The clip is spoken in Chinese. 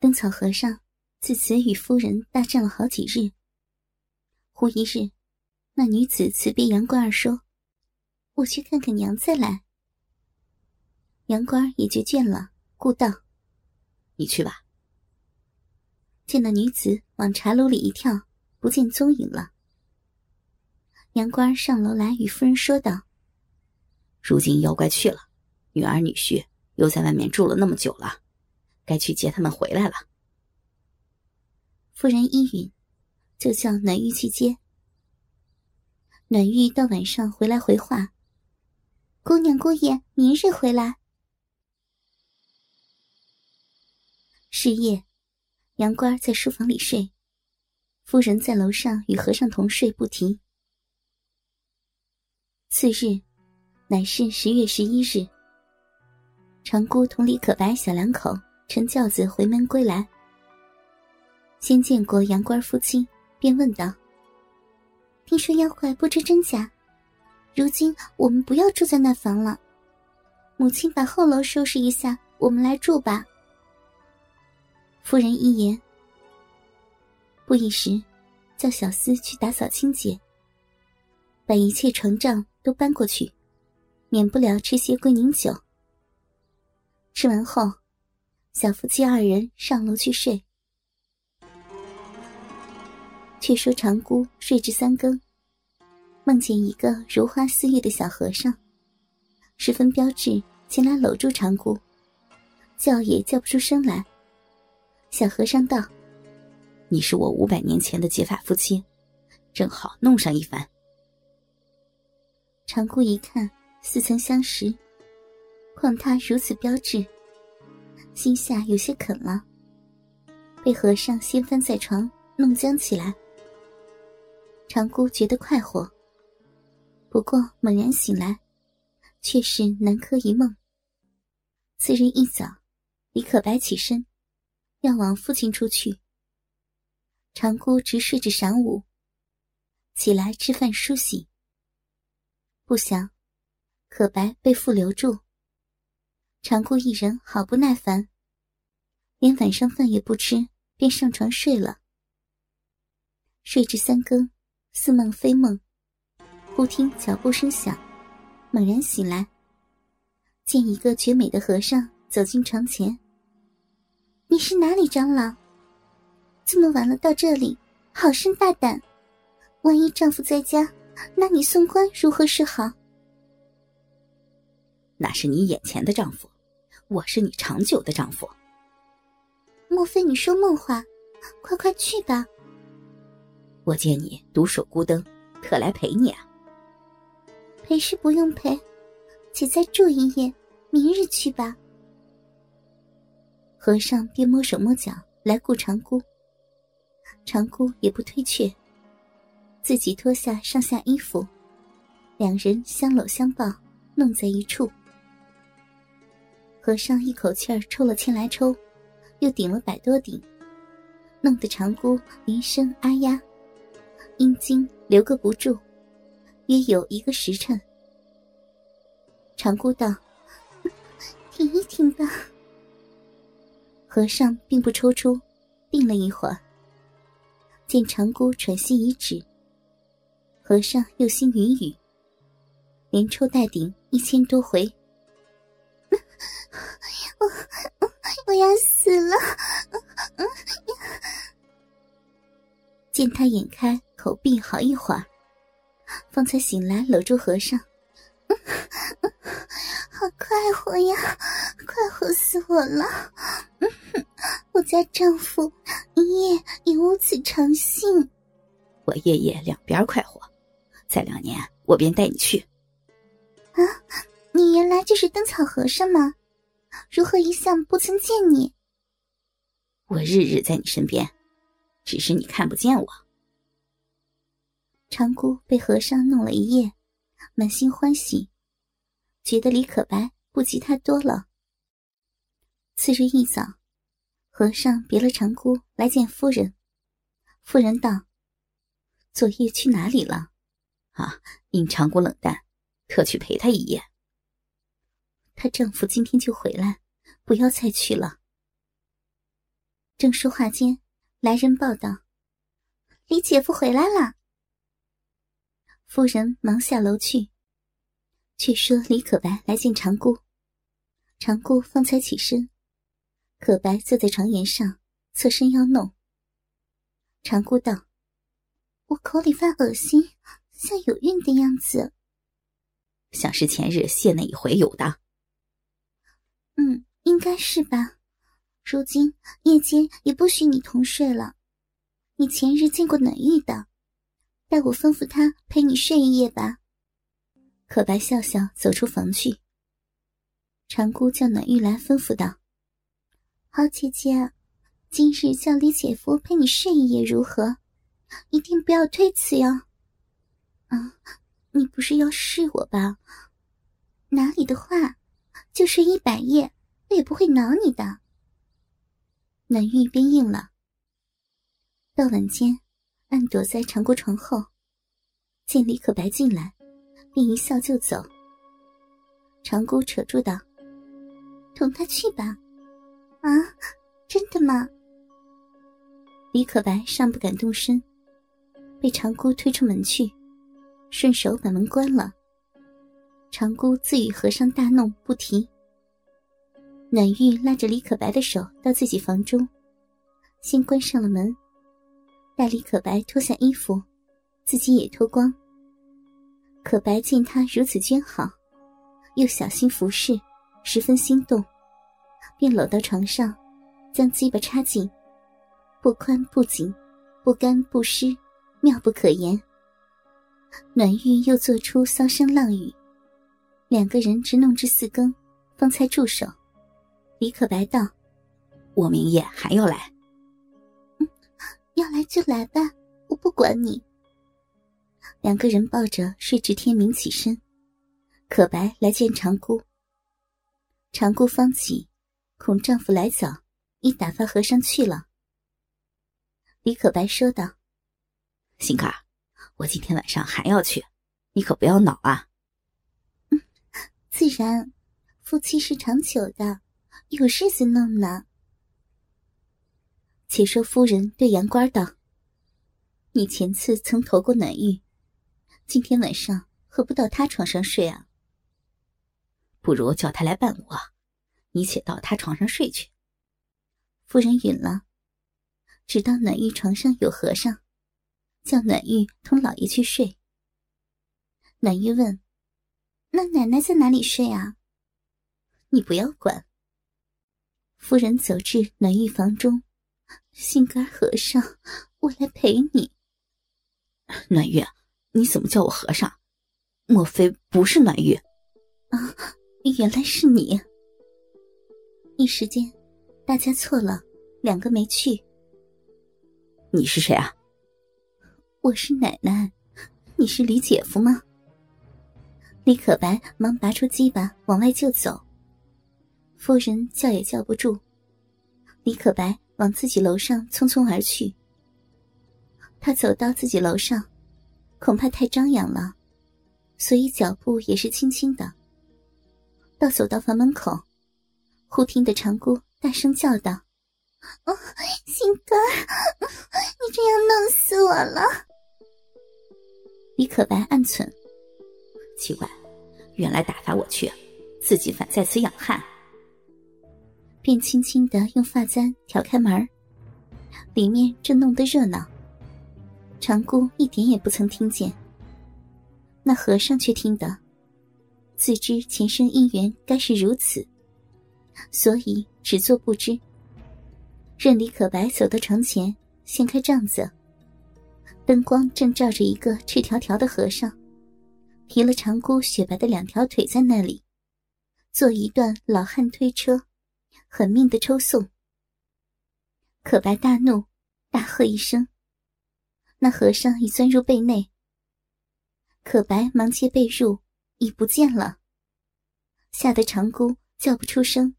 灯草和尚自此与夫人大战了好几日。忽一日，那女子辞别杨官儿说：“我去看看娘，再来。”杨官儿也觉倦了，故道：“你去吧。”见那女子往茶楼里一跳，不见踪影了。杨官儿上楼来与夫人说道：“如今妖怪去了，女儿女婿又在外面住了那么久了。”该去接他们回来了。夫人依允，就叫暖玉去接。暖玉到晚上回来回话：“姑娘姑爷明日回来。”是夜，杨官在书房里睡，夫人在楼上与和尚同睡，不提。次日，乃是十月十一日。长姑同李可白小两口。乘轿子回门归来，先见过杨官夫妻，便问道：“听说妖怪不知真假，如今我们不要住在那房了，母亲把后楼收拾一下，我们来住吧。”夫人一言，不一时，叫小厮去打扫清洁，把一切床帐都搬过去，免不了吃些桂宁酒。吃完后。小夫妻二人上楼去睡，却说长姑睡至三更，梦见一个如花似玉的小和尚，十分标致，前来搂住长姑，叫也叫不出声来。小和尚道：“你是我五百年前的结发夫妻，正好弄上一番。”长姑一看，似曾相识，况他如此标致。心下有些肯了，被和尚掀翻在床，弄僵起来。长姑觉得快活，不过猛然醒来，却是南柯一梦。次日一早，李可白起身，要往父亲处去。长姑直睡至晌午，起来吃饭梳洗。不想，可白被父留住。长姑一人好不耐烦，连晚上饭也不吃，便上床睡了。睡至三更，似梦非梦，忽听脚步声响，猛然醒来，见一个绝美的和尚走进床前。你是哪里长老？这么晚了到这里，好生大胆！万一丈夫在家，那你送官如何是好？那是你眼前的丈夫，我是你长久的丈夫。莫非你说梦话？快快去吧。我见你独守孤灯，特来陪你啊。陪是不用陪，且再住一夜，明日去吧。和尚便摸手摸脚来顾长姑，长姑也不推却，自己脱下上下衣服，两人相搂相抱，弄在一处。和尚一口气儿抽了千来抽，又顶了百多顶，弄得长姑连声啊呀，阴茎留个不住，约有一个时辰。长姑道：“停一停吧。”和尚并不抽出，定了一会儿，见长姑喘息已止，和尚又心云雨，连抽带顶一千多回。我我要死了！见他眼开口闭好一会儿，方才醒来，搂住和尚，好快活呀，快活死我了！我家丈夫一夜也无此长性，我夜夜两边快活，再两年我便带你去。啊，你原来就是灯草和尚吗？如何一向不曾见你？我日日在你身边，只是你看不见我。长姑被和尚弄了一夜，满心欢喜，觉得李可白不及他多了。次日一早，和尚别了长姑来见夫人。夫人道：“昨夜去哪里了？”啊，因长姑冷淡，特去陪她一夜。她丈夫今天就回来，不要再去了。正说话间，来人报道：“李姐夫回来了。”夫人忙下楼去，却说李可白来见长姑。长姑方才起身，可白坐在床沿上，侧身要弄。长姑道：“我口里发恶心，像有孕的样子。”想是前日泄那一回有的。应该是吧。如今夜间也不许你同睡了。你前日见过暖玉的，待我吩咐他陪你睡一夜吧。可白笑笑走出房去。长姑叫暖玉来吩咐道：“好姐姐，今日叫李姐夫陪你睡一夜如何？一定不要推辞哟。”啊，你不是要试我吧？哪里的话，就睡一百夜，我也不会挠你的。暖玉便应了。到晚间，暗躲在长姑床后，见李可白进来，便一笑就走。长姑扯住道：“同他去吧。”啊，真的吗？李可白尚不敢动身，被长姑推出门去，顺手把门关了。长姑自与和尚大弄不提。暖玉拉着李可白的手到自己房中，先关上了门，待李可白脱下衣服，自己也脱光。可白见他如此娟好，又小心服侍，十分心动，便搂到床上，将鸡巴插进，不宽不紧，不干不湿，妙不可言。暖玉又做出骚声浪语，两个人直弄至四更，方才住手。李可白道：“我明夜还要来。”“嗯，要来就来吧，我不管你。”两个人抱着睡至天明起身。可白来见长姑。长姑方起，恐丈夫来早，已打发和尚去了。李可白说道：“心肝，我今天晚上还要去，你可不要恼啊。”“嗯，自然，夫妻是长久的。”有事子弄呢。且说夫人对杨官道：“你前次曾投过暖玉，今天晚上何不到他床上睡啊？不如叫他来伴我，你且到他床上睡去。”夫人允了，直到暖玉床上有和尚，叫暖玉同老爷去睡。暖玉问：“那奶奶在哪里睡啊？”你不要管。夫人走至暖玉房中，心肝和尚，我来陪你。暖玉，你怎么叫我和尚？莫非不是暖玉？啊，原来是你。一时间，大家错了，两个没去。你是谁啊？我是奶奶，你是李姐夫吗？李可白忙拔出鸡巴往外就走。夫人叫也叫不住，李可白往自己楼上匆匆而去。他走到自己楼上，恐怕太张扬了，所以脚步也是轻轻的。到走到房门口，忽听得长姑大声叫道：“哦，心肝，你这样弄死我了！”李可白暗忖：奇怪，原来打发我去，自己反在此养汉。便轻轻的用发簪挑开门里面正弄得热闹。长姑一点也不曾听见，那和尚却听得，自知前生姻缘该是如此，所以只做不知。任李可白走到床前，掀开帐子，灯光正照着一个赤条条的和尚，提了长姑雪白的两条腿在那里，做一段老汉推车。狠命的抽送，可白大怒，大喝一声。那和尚已钻入被内，可白忙接被褥，已不见了。吓得长姑叫不出声，